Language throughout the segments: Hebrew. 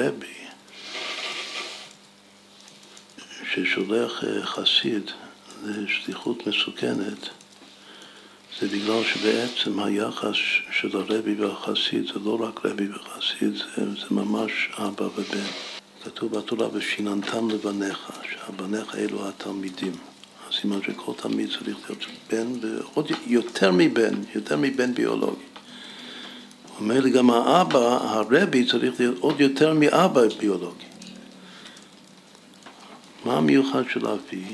רבי ששולח אה, חסיד לשליחות מסוכנת זה בגלל שבעצם היחס של הרבי והחסיד זה לא רק רבי וחסיד, זה, זה ממש אבא ובן. כתוב בתורה ושיננתם לבניך, שהבניך אלו התלמידים. סימן שכל תלמיד צריך להיות בן, ועוד יותר מבן, יותר מבן ביולוגי. אומר לי גם האבא, הרבי, צריך להיות עוד יותר מאבא ביולוגי. מה המיוחד של אבי?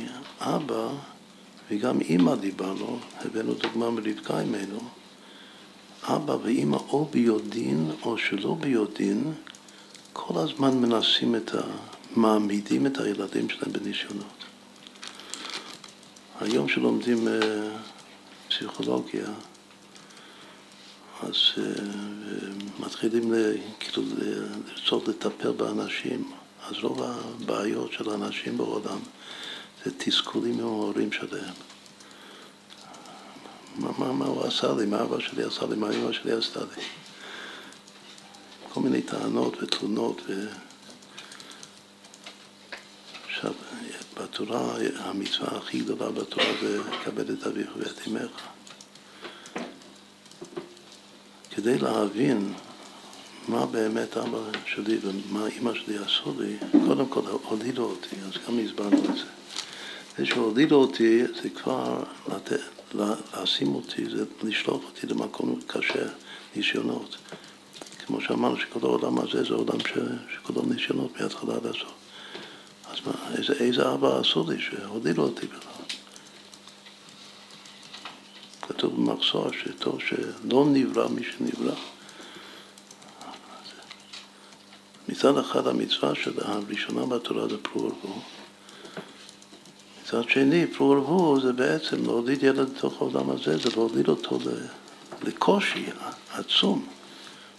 אבא וגם אימא דיברנו, הבאנו דוגמה מרבקה ממנו, אבא ואימא או ביודעין או שלא ביודעין, כל הזמן מנסים את ה... מעמידים את הילדים שלהם בניסיונות. היום שלומדים אה, פסיכולוגיה, אז אה, מתחילים כאילו לרצות לטפל באנשים, אז רוב הבעיות של האנשים בעולם זה תסכולים עם ההורים שלהם. מה, מה, מה הוא עשה לי, מה אבא שלי עשה לי, מה אמא שלי עשתה לי. כל מיני טענות ותלונות. ו... עכשיו, בתורה, המצווה הכי גדולה בתורה זה כבד את אביך ואת אמך. כדי להבין מה באמת אבא שלי ומה אימא שלי עשו לי, קודם כל הולידו אותי, אז גם הסברנו את זה. זה שהולידו אותי זה כבר לתת, לשים אותי, זה לשלוח אותי למקום קשה, ניסיונות. כמו שאמרנו שכל העולם הזה זה עולם ש, שכולו ניסיונות מההתחלה עד הסוף. אז מה, איזה, איזה אבא עשו לי שהולידו אותי בכלל? במחסור שטוב שלא נברא מי שנברא. מצד אחד המצווה של הראשונה בתורה זה פרו ורבו. מצד שני, פרו ורבו זה בעצם להוליד ילד לתוך העולם הזה, זה להוליד אותו לקושי עצום.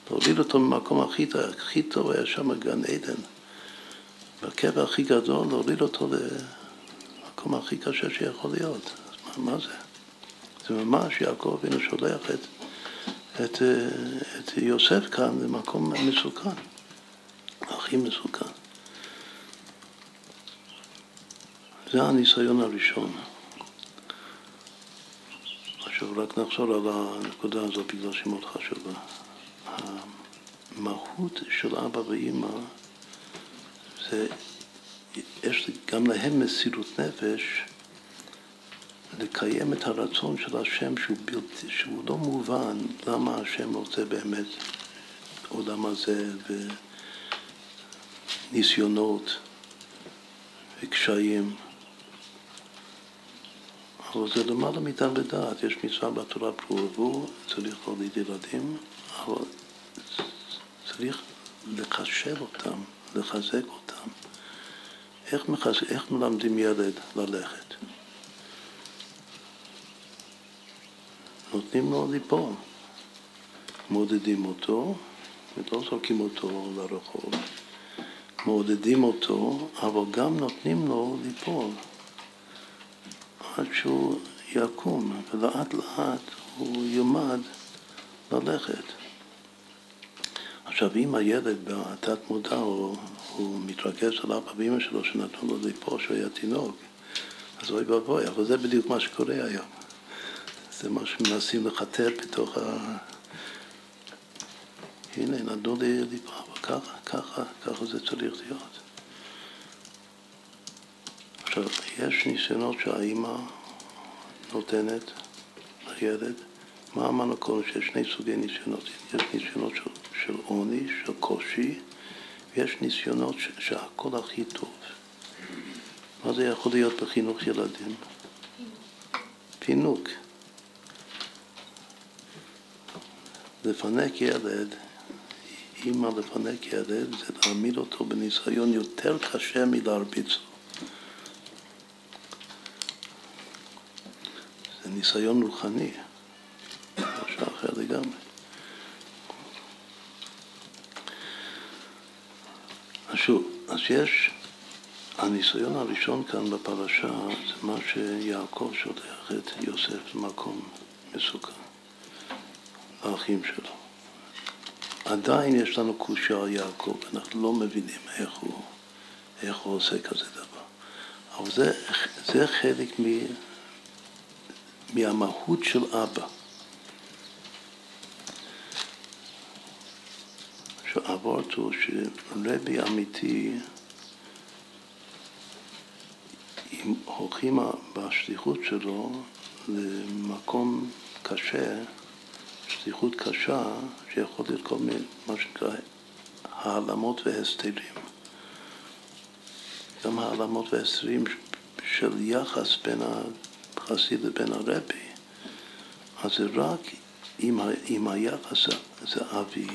להוליד אותו ממקום הכי, הכי טוב היה שם גן עדן. בקבע הכי גדול, להוליד אותו למקום הכי קשה שיכול להיות. אז מה, מה זה? זה ממש יעקב אבינו שולח את, את, את יוסף כאן למקום מסוכן, הכי מסוכן. זה הניסיון הראשון. עכשיו רק נחזור על הנקודה הזאת בגלל שהיא מאוד חשובה. המהות של אבא ואימא זה, יש גם להם מסירות נפש לקיים את הרצון של השם שהוא, בלתי, שהוא לא מובן למה השם רוצה באמת עולם הזה וניסיונות וקשיים. אבל זה למעלה מדל ודעת, יש מצווה בתורה פרו צריך להוליד ילדים, אבל צריך לחשב אותם, לחזק אותם. איך, מחז... איך מלמדים ילד ללכת? נותנים לו ליפול. מעודדים אותו, ולא זורקים אותו לרחוב. מעודדים אותו, אבל גם נותנים לו ליפול. עד שהוא יקום, ולאט לאט הוא ילמד ללכת. עכשיו, אם הילד בתת מודע הוא, הוא מתרכז על אבא ואמא שלו שנתנו לו ליפול שהוא היה תינוק, אז אוי ואבוי, אבל זה בדיוק מה שקורה היום. זה מה שמנסים לחתר בתוך ה... הנה, נתנו לי ליפול, אבל ככה, ככה, ככה זה צריך להיות. עכשיו, יש ניסיונות שהאימא נותנת לילד. מה אמרנו קודם? שיש שני סוגי ניסיונות. יש ניסיונות של, של עוני, של קושי, ויש ניסיונות ש, שהכל הכי טוב. מה זה יכול להיות בחינוך ילדים? פינוק. לפנק ילד, אימא לפנק ילד, זה להעמיד אותו בניסיון יותר קשה מלהרביץ לו. זה ניסיון רוחני, משהו אחר לגמרי. אז שוב, אז יש, הניסיון הראשון כאן בפרשה זה מה שיעקב שולח את יוסף למקום מסוכן, לאחים שלו. עדיין יש לנו קושה על יעקב, אנחנו לא מבינים איך הוא, איך הוא עושה כזה דבר. אבל זה, זה חלק מ, מהמהות של אבא. שהאבורט הוא שרבי אמיתי, אם הולכים בשליחות שלו למקום קשה, שליחות קשה, שיכול להיות כל מיני, מה שנקרא, העלמות והסתרים. גם העלמות והסתרים של יחס בין החסיד לבין הרבי, אז זה רק אם היחס זה אבי,